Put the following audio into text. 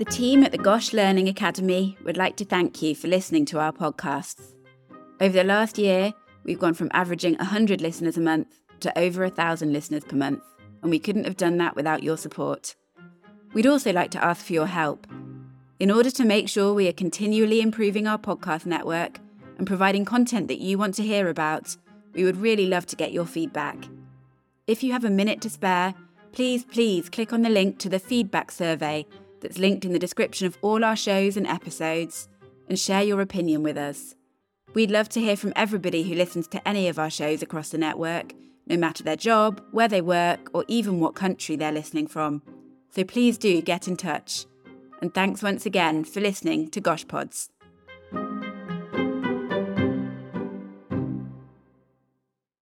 The team at the GOSH Learning Academy would like to thank you for listening to our podcasts. Over the last year, we've gone from averaging 100 listeners a month to over 1,000 listeners per month, and we couldn't have done that without your support. We'd also like to ask for your help. In order to make sure we are continually improving our podcast network and providing content that you want to hear about, we would really love to get your feedback. If you have a minute to spare, please, please click on the link to the feedback survey that's linked in the description of all our shows and episodes and share your opinion with us. We'd love to hear from everybody who listens to any of our shows across the network, no matter their job, where they work, or even what country they're listening from. So please do get in touch. And thanks once again for listening to GOSHpods.